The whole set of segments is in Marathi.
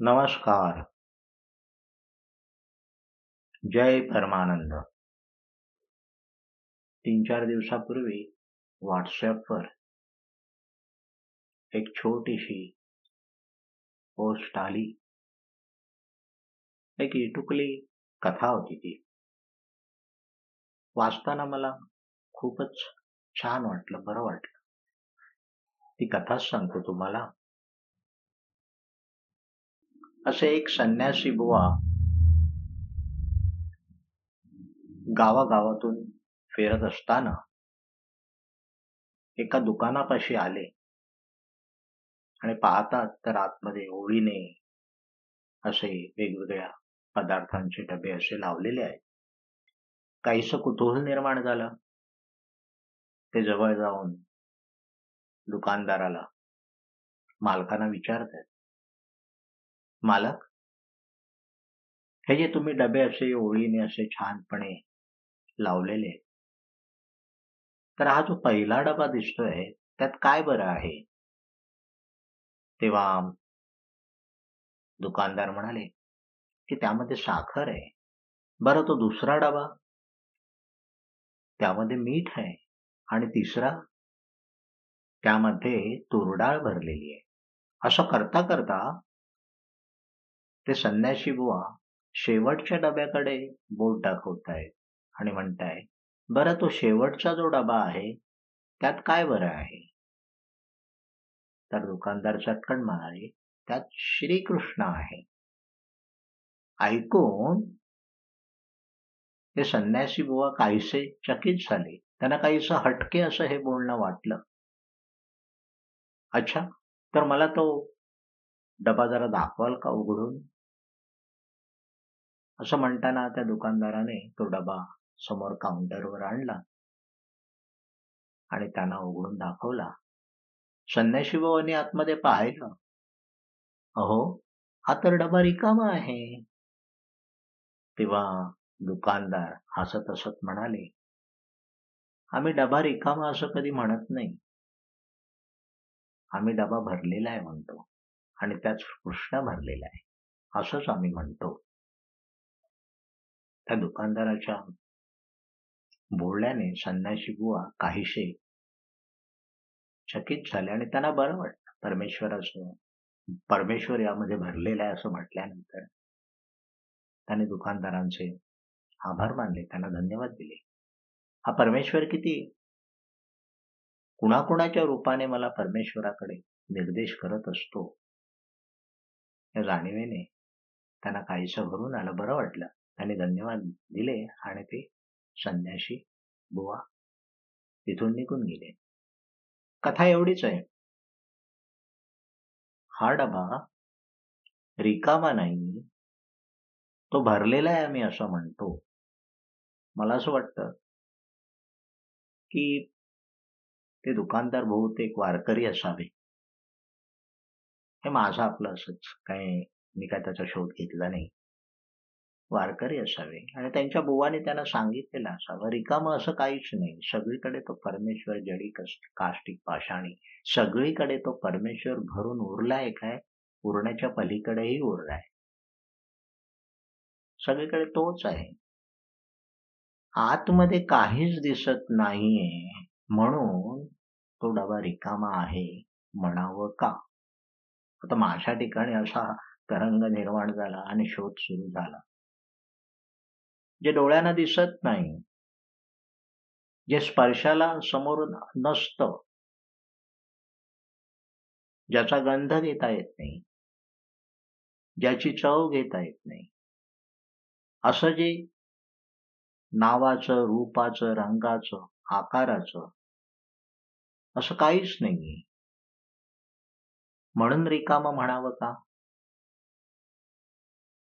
नमस्कार. जय परमानंद. तीन चार दिवसापूर्वी व्हॉट्सॲपवर एक छोटीशी पोस्ट आली. एक इटुकली कथा होती ती. वाचताना मला खूपच छान वाटलं बरं वाटलं. ती कथाच सांगतो तुम्हाला. असे एक संन्यासी बुवा गावागावातून फिरत असताना एका दुकानापाशी आले आणि पाहतात तर आतमध्ये ओळीने असे वेगवेगळ्या पदार्थांचे डबे असे लावलेले आहेत. काहीस कुतूहल निर्माण झालं. ते जवळ जाऊन दुकानदाराला मालकांना विचारतात. मालक? हे जे तुम्ही डबे असे ओळीने असे छानपणे लावलेले तर हा जो पहिला डबा दिसतोय त्यात काय बरं आहे? तेव्हा दुकानदार म्हणाले की त्यामध्ये साखर आहे. बरं तो दुसरा डबा? त्यामध्ये मीठ आहे. आणि तिसरा? त्यामध्ये तुरडाळ भरलेली आहे. असं करता करता ते संन्याशी बुवा शेवटच्या डब्याकडे बोट दाखवत आहेत आणि म्हणताय बरं तो शेवटचा जो डबा आहे त्यात काय बरं आहे? तर दुकानदार चटकन म्हणाले त्यात श्रीकृष्ण आहे. ऐकून? ते संन्यासी बुवा काहीसे चकित झाले. त्यांना काहीस हटके असं हे बोलणं वाटलं. अच्छा तर मला तो डबा जरा दाखवाल का उघडून? असं म्हणताना त्या दुकानदाराने तो डबा समोर काउंटरवर आणला आणि त्यांना उघडून दाखवला. संन्याशी आतमध्ये पाहिलं. अहो हा तर डबा रिकामा आहे. तेव्हा दुकानदार हसत हसत म्हणाले आम्ही डबा रिकामा असं कधी म्हणत नाही. आम्ही डबा भरलेला आहे म्हणतो आणि त्याच कृष्ण भरलेला आहे असंच आम्ही म्हणतो. त्या दुकानदाराच्या बोलण्याने संन्याशी बुवा काहीसे चकित झाले आणि त्यांना बरं वाटलं. परमेश्वराचं परमेश्वर यामध्ये भरलेलं आहे असं म्हटल्यानंतर त्याने दुकानदारांचे आभार मानले त्यांना धन्यवाद दिले. हा परमेश्वर किती कुणाकुणाच्या रूपाने मला परमेश्वराकडे निर्देश करत असतो या जाणीवेने त्यांना काहीसं भरून आलं. बरं वाटलं. त्याने धन्यवाद दिले आणि ते संन्याशी बुवा तिथून निघून गेले. कथा एवढीच आहे. हा डबा रिकामा नाही. तो भरलेला आहे आम्ही असं म्हणतो. मला असं वाटतं की ते दुकानदार बहुतेक वारकरी असावे. हे माझं आपलं असंच. काय मी काय त्याचा शोध घेतला नाही. वारकरी असावे. आणि त्यांच्या बुवाने त्यांना सांगितलेलं असावं. रिकामं असं काहीच नाही. सगळीकडे तो परमेश्वर जडी काष्टिक पाषाणी. सगळीकडे तो परमेश्वर भरून उरलाय काय? उरण्याच्या पलीकडेही उरलाय. सगळीकडे तोच आहे. आतमध्ये काहीच दिसत नाहीये. म्हणून तो डबा रिकामा आहे म्हणावं का? आता माझ्या ठिकाणी असा तरंग निर्माण झाला आणि शोध सुरू झाला. जे डोळ्यांना दिसत नाही जे स्पर्शाला समोर नसतं ज्याचा गंध घेता येत नाही ज्याची चव घेता येत नाही. असं जे नावाचं रूपाचं रंगाचं आकाराचं असं काहीच नाहीये. म्हणून रिकाम म्हणावं का?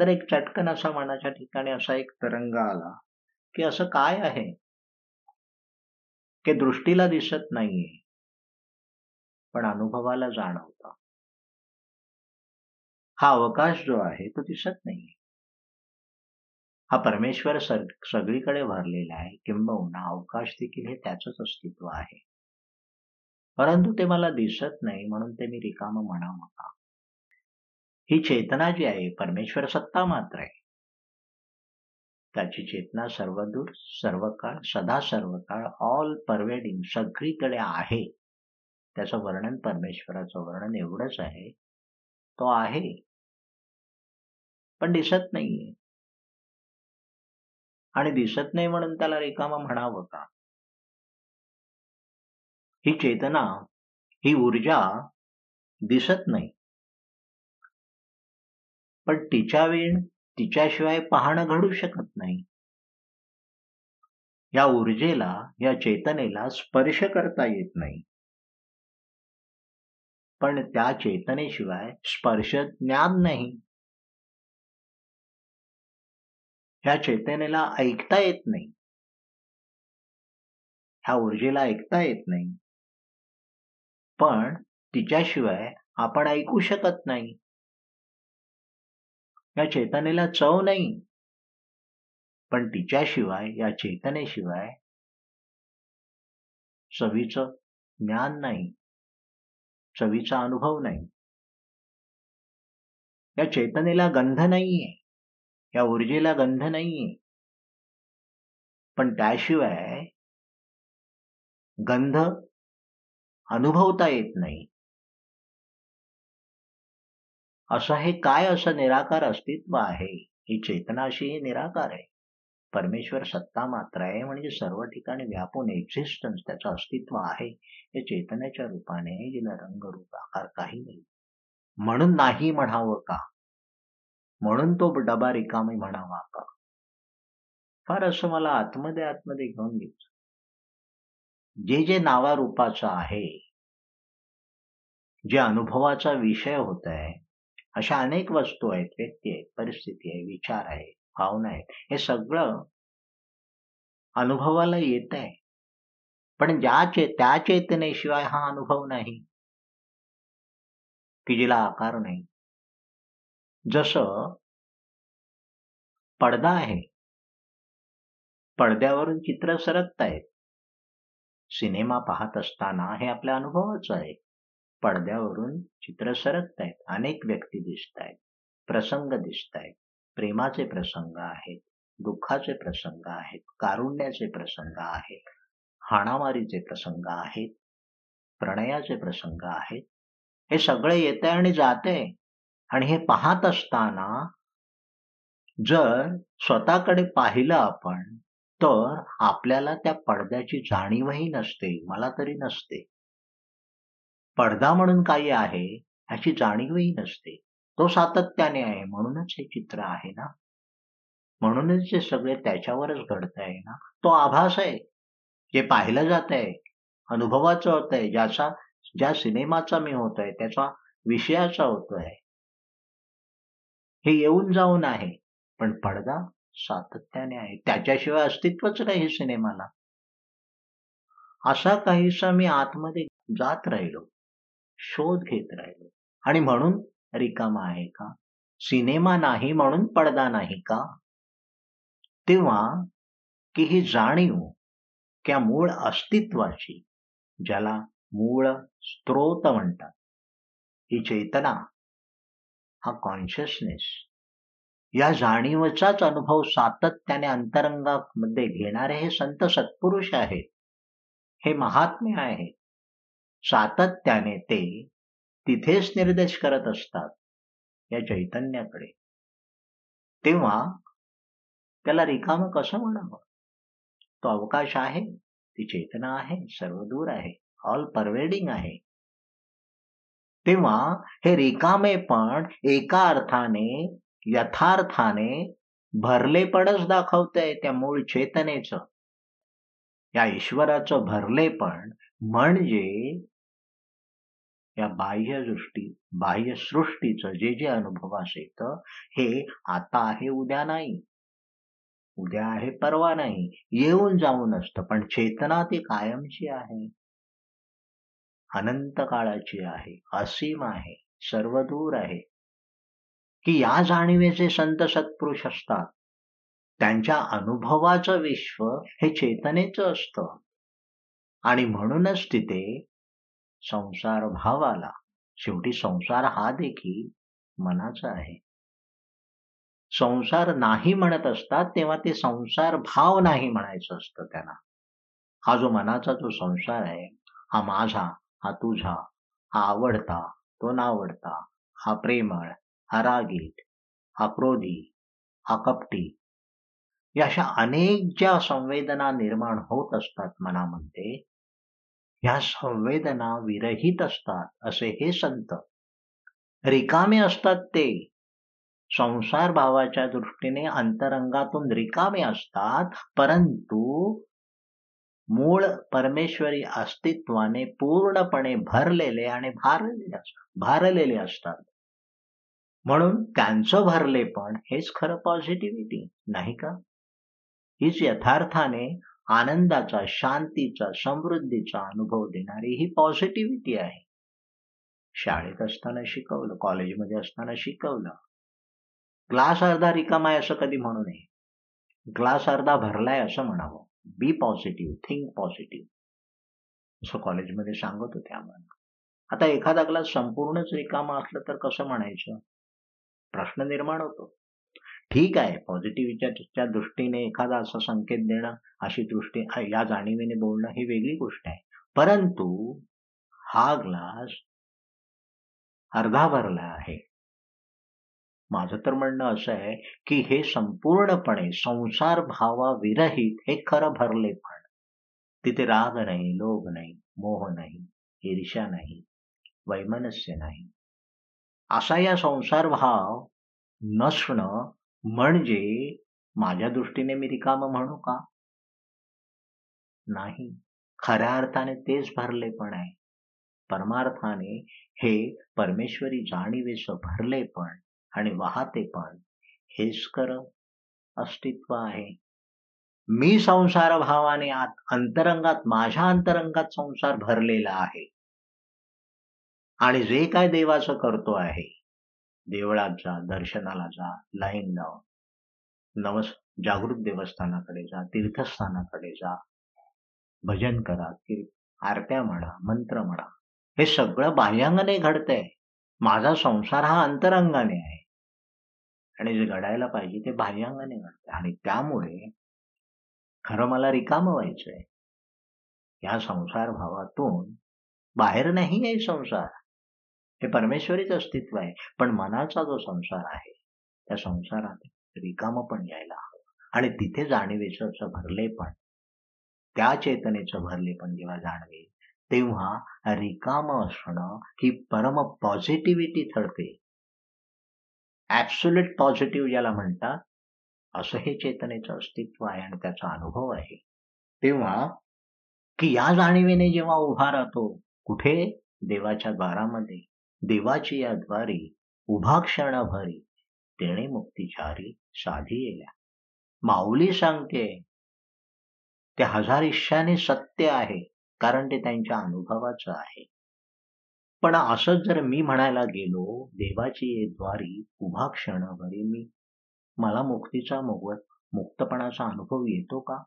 तर एक चटकन असा मनाच्या ठिकाणी असा एक तरंग आला की असं काय आहे? की दृष्टीला दिसत नाहीये. पण अनुभवाला जाणवतं. हा अवकाश जो आहे तो दिसत नाहीये. हा परमेश्वर सगळीकडे भरलेला आहे. किंबहुना अवकाश देखील हे त्याचंच अस्तित्व आहे. परंतु ते मला दिसत नाही म्हणून ते मी रिकाम म्हणावं का? ही चेतना जी आहे परमेश्वर सत्ता मात्र आहे. त्याची चेतना सर्वदूर सर्व काळ सदा सर्व काळ ऑल परवेडिंग सगळीकडे आहे. त्याचं वर्णन परमेश्वराचं वर्णन एवढंच आहे. तो आहे. पण दिसत नाहीये. आणि दिसत नाही म्हणून त्याला रिकामा म्हणावं का? ही चेतना ही ऊर्जा दिसत नाही. पण तिच्या वेळ तिच्याशिवाय पाहणं घडू शकत नाही. या ऊर्जेला या चेतनेला स्पर्श करता येत नाही. पण त्या चेतनेशिवाय स्पर्श ज्ञान नाही. ह्या चेतनेला ऐकता येत नाही. ह्या ऊर्जेला ऐकता येत नाही. पण तिच्याशिवाय आपण ऐकू शकत नाही. या चेतनेला चव नाही. पण तिच्याशिवाय या चेतनेशिवाय चवीचं ज्ञान नाही. चवीचा अनुभव नाही. या चेतनेला गंध नाहीये. या ऊर्जेला गंध नाहीये. पण त्याशिवाय गंध अनुभवता येत नाही. असं हे काय असं निराकार अस्तित्व आहे? ही चेतना अशी ही निराकार आहे. परमेश्वर सत्ता मात्र आहे म्हणजे सर्व ठिकाणी व्यापून एक्झिस्टन्स त्याचं अस्तित्व आहे. हे चेतनेच्या रूपाने जिला रंगरूप आकार काही नाही. म्हणून नाही म्हणावं का? म्हणून तो डबा रिकामी म्हणावा का? फार असं मला आतमध्ये आतमध्ये घेऊन घ्यायचं. जे जे नावारूपाचं आहे जे अनुभवाचा विषय होत आहे अशा अनेक वस्तू आहेत व्यक्ती आहेत परिस्थिती आहे विचार आहे भावना आहेत. हे सगळं अनुभवाला येत आहे. पण ज्या चे त्या चेतनेशिवाय हा अनुभव नाही. की जिला आकार नाही. जसं पडदा आहे. पडद्यावरून चित्र सरकत आहेत सिनेमा पाहत असताना हे आपल्या अनुभवाचं आहे. पडद्यावरून चित्र सरकत आहेत. अनेक व्यक्ती दिसत आहेत. प्रसंग दिसत आहेत. प्रेमाचे प्रसंग आहेत. दुःखाचे प्रसंग आहेत. कारुण्याचे प्रसंग आहेत. हाणामारीचे प्रसंग आहेत. प्रणयाचे प्रसंग आहेत. हे सगळे येते आणि जाते आणि हे पाहत असताना जर स्वतःकडे पाहिलं आपण तर आपल्याला त्या पडद्याची जाणीवही नसते. मला तरी नसते. पडदा म्हणून काही आहे ह्याची जाणीवही नसते. तो सातत्याने आहे म्हणूनच हे चित्र आहे ना? म्हणूनच हे सगळे त्याच्यावरच घडत आहे ना? तो आभास आहे. जे पाहिलं जात आहे अनुभवाचं होत आहे ज्याचा ज्या सिनेमाचा मी होतोय त्याचा विषयाचा होतोय हे येऊन जाऊन आहे पण पडदा सातत्याने आहे. त्याच्याशिवाय अस्तित्वच नाही सिनेमाला. असा काहीसा मी आतमध्ये जात राहिलो. शोध घेत राहिलो. आणि म्हणून रिकामा आहे का? सिनेमा नाही म्हणून पडदा नाही का? तेव्हा की ही जाणीव त्या मूळ अस्तित्वाची ज्याला मूळ स्त्रोत म्हणतात. ही चेतना हा कॉन्शियसनेस या जाणीवचाच अनुभव सातत्याने अंतरंगामध्ये घेणारे हे संत सत्पुरुष आहेत. हे महात्मे आहेत. सातत्याने ते तिथेच निर्देश करत असतात या चैतन्याकडे. तेव्हा त्याला रिकाम कसं म्हणावं? तो अवकाश आहे ती चेतना आहे सर्वदूर आहे ऑल परवेडिंग आहे. तेव्हा हे रिकामे पण एका अर्थाने यथार्थाने भरलेपणच दाखवतंय त्या मूळ चेतनेचं. या ईश्वराचं भरलेपण म्हणजे या बाह्य बाह्यसृष्टीचं बाह्य सृष्टीचं जे जे अनुभवास येतं हे आता आहे उद्या नाही. उद्या आहे परवा नाही. येऊन जाऊन असतं पण चेतना ती कायमची आहे. अनंत काळाची आहे असीम आहे सर्वदूर आहे. की या जाणीवेचे संत सत्पुरुष असतात. त्यांच्या अनुभवाचं विश्व हे चेतनेचं असतं. आणि म्हणूनच तिथे संसार भावाला शेवटी संसार हा देखील मनाचा आहे. संसार नाही म्हणत असतात तेव्हा ते संसार भाव नाही म्हणायचं असतं त्यांना. हा जो मनाचा जो संसार आहे हा माझा हा तुझा हा आवडता तो नावडता हा प्रेमळ हा रागीट हा क्रोधी हा कपटी या अशा अनेक ज्या संवेदना निर्माण होत असतात मनामध्ये ह्या संवेदना विरहित असतात असे हे संत. रिकामे असतात ते. संसार भावाच्या दृष्टीने अंतरंगातून रिकामे असतात परंतु मूळ परमेश्वरी अस्तित्वाने पूर्णपणे भरलेले आणि भारलेले भारलेले असतात. म्हणून त्यांचं भरले पण हेच खरं पॉझिटिव्हिटी नाही का? हीच यथार्थाने आनंदाचा शांतीचा समृद्धीचा अनुभव देणारी ही पॉझिटिव्हिटी आहे. शाळेत असताना शिकवलं कॉलेजमध्ये असताना शिकवलं. ग्लास अर्धा रिकामा आहे असं कधी म्हणू नये. ग्लास अर्धा भरलाय असं म्हणावं. बी पॉझिटिव्ह थिंक पॉझिटिव्ह असं कॉलेजमध्ये सांगत होते आम्हाला. आता एखादा ग्लास संपूर्णच रिकामा असलं तर कसं म्हणायचं? प्रश्न निर्माण होतो. ठीक आहे पॉझिटिव्हच्या दृष्टीने एखादा असा संकेत देणं अशी दृष्टी या जाणीवेने बोलणं ही वेगळी गोष्ट आहे. परंतु हा ग्लास अर्धा भरला आहे. माझं तर म्हणणं असं आहे की हे संपूर्णपणे संसार भावाविरहित हे खरं भरले पण. तिथे राग नाही लोभ नाही मोह नाही ईर्ष्या नाही वैमनस्य नाही. असा या संसार भाव नसणं म्हणजे माझ्या दृष्टीने मी रिकाम म्हणू का? नाही. खऱ्या अर्थाने तेच भरले पण आहे. परमार्थाने हे परमेश्वरी जाणीवेच भरले पण आणि वाहते पण हेच कर अस्तित्व आहे. मी संसार भावाने आत अंतरंगात माझ्या अंतरंगात संसार भरलेला आहे. आणि जे काय देवाचं करतो आहे देवळात जा दर्शनाला जा लाईन लाव. नवस जागृत देवस्थानाकडे जा तीर्थस्थानाकडे जा. भजन करा आरत्या म्हणा मंत्र म्हणा. हे सगळं बाह्यांगाने घडतंय. माझा संसार हा अंतरंगाने आहे. आणि जे घडायला पाहिजे ते बाह्यांगाने घडतंय. आणि त्यामुळे खरं मला रिकाम व्हायचंय. या संसार भावातून बाहेर नाही आहे संसार. हे परमेश्वरीच अस्तित्व आहे. पण मनाचा जो संसार आहे त्या संसारात रिकाम पण यायला हवं. आणि तिथे जाणीवेचं भरले पण त्या चेतनेचं भरले पण जेव्हा जाणवे तेव्हा रिकाम असणं ही परम पॉझिटिव्हिटी ठरते. ऍब्सुलेट पॉझिटिव्ह ज्याला म्हणतात असं हे चेतनेचं अस्तित्व आहे आणि त्याचा अनुभव आहे. तेव्हा की या जाणीवेने जेव्हा उभा राहतो कुठे? देवाच्या द्वारामध्ये. देवाची या द्वारी उभा क्षण तेणे मुक्तीचारी साधी येल्या माऊली सांगते ते हजार इश्याने सत्य आहे कारण ते त्यांच्या अनुभवाचं आहे. पण असंच जर मी म्हणायला गेलो देवाची ये द्वारी उभा क्षणाभरी मी मला मुक्तीचा मोगवत मुक्तपणाचा अनुभव येतो का?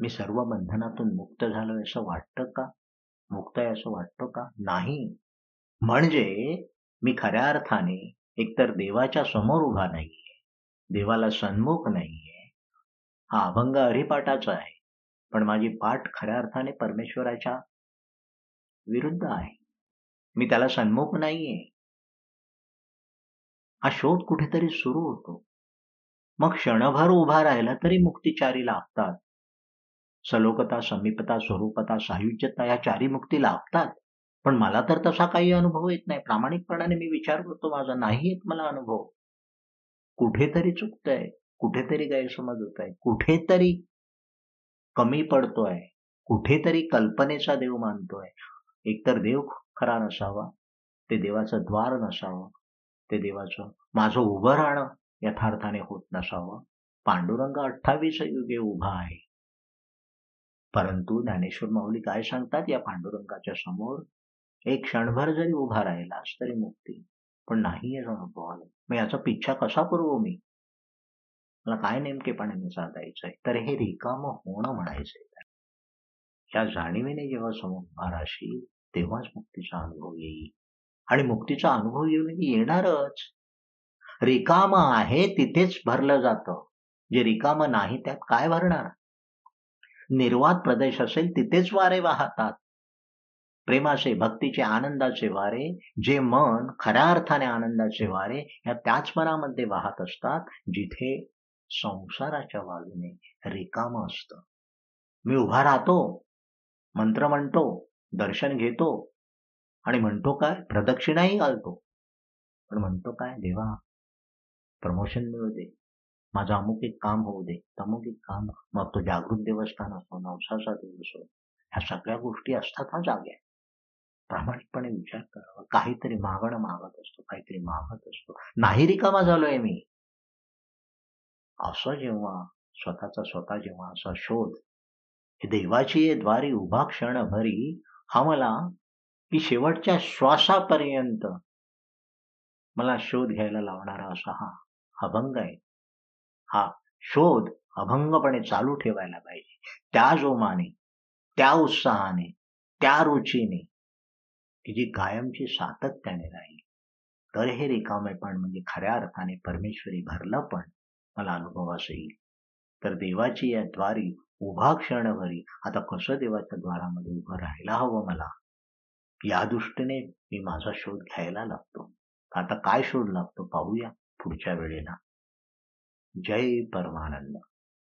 मी सर्व बंधनातून मुक्त झालोय असं वाटतं का? मुक्त आहे असं वाटतं का? नाही. म्हणजे मी खऱ्या अर्थाने एकतर देवाच्या समोर उभा नाहीये देवाला सन्मुख नाहीये. हा अभंग हरिपाठाचा आहे पण माझी पाठ खऱ्या अर्थाने परमेश्वराच्या विरुद्ध आहे. मी त्याला सन्मुख नाहीये. हा शोध कुठेतरी सुरू होतो. मग क्षणभर उभा राहिला तरी मुक्तिचारी लाभतात. सलोकता समीपता स्वरूपता सायुज्यता या चारी मुक्ती लाभतात. पण मला तर तसा काही अनुभव येत नाही. प्रामाणिकपणाने मी विचार करतो माझा नाही येत मला अनुभव. कुठेतरी चुकतंय कुठेतरी गैरसमज होत आहे कुठेतरी कमी पडतोय कुठेतरी कल्पनेचा देव मानतोय. एकतर देव खरा नसावा ते देवाचं द्वार नसावं ते देवाचं माझं उभं राहणं यथार्थाने होत नसावं. पांडुरंग अठ्ठावीस युगे उभा आहे. परंतु ज्ञानेश्वर माऊली काय सांगतात? या पांडुरंगाच्या समोर एक क्षणभर जरी उभा राहिलास तरी मुक्ती पण नाही अनुभव आला. मग याचा पिच्छा कसा करू मी? मला काय नेमकेपणाने साधायचंय तर हे रिकाम होणं म्हणायचंय या जाणीवेने जेव्हा समोर राहशील तेव्हाच मुक्तीचा अनुभव येईल. आणि मुक्तीचा अनुभव येऊन येणारच. रिकाम आहे तिथेच भरलं जातं. जे रिकाम नाही त्यात काय भरणार? निर्वात प्रदेश असेल तिथेच वारे वाहतात. प्रेमाचे भक्तीचे आनंदाचे वारे जे मन खऱ्या अर्थाने आनंदाचे वारे या त्याच मनामध्ये वाहत असतात जिथे संसाराच्या बाजूने रिकाम असतं. मी उभा राहतो मंत्र म्हणतो दर्शन घेतो आणि म्हणतो काय? प्रदक्षिणाही घालतो. पण म्हणतो काय? देवा प्रमोशन मिळू दे. माझं अमुक एक काम होऊ दे अमुक एक काम. मग तो जागृत देवस्थान असो नवसाचा दिवस असो ह्या सगळ्या गोष्टी असतात हा जाग्या प्रामाणिकपणे विचार करावा. काहीतरी मागणं मागत असतो काहीतरी मागत असतो. नाही रिकामा झालोय मी. असं जेव्हा स्वतःचा स्वतः जेव्हा असा शोध हे देवाची द्वारी उभा क्षण भरी हा मला की शेवटच्या श्वासापर्यंत मला शोध घ्यायला लावणारा असा हा अभंग आहे. हा शोध अभंगपणे चालू ठेवायला पाहिजे. त्या जोमाने त्या उत्साहाने त्या रुचीने की जी कायमची सातत्याने राहील. तर हे रिकामेपण म्हणजे खऱ्या अर्थाने परमेश्वरी भरलं पण मला अनुभवास येईल. तर देवाची या द्वारी उभा क्षणभरी आता कसं देवाच्या द्वारामध्ये उभं राहायला हवं मला? या दृष्टीने मी माझा शोध घ्यायला लागतो. आता काय शोध लागतो पाहूया पुढच्या वेळेला. जय परमानंद.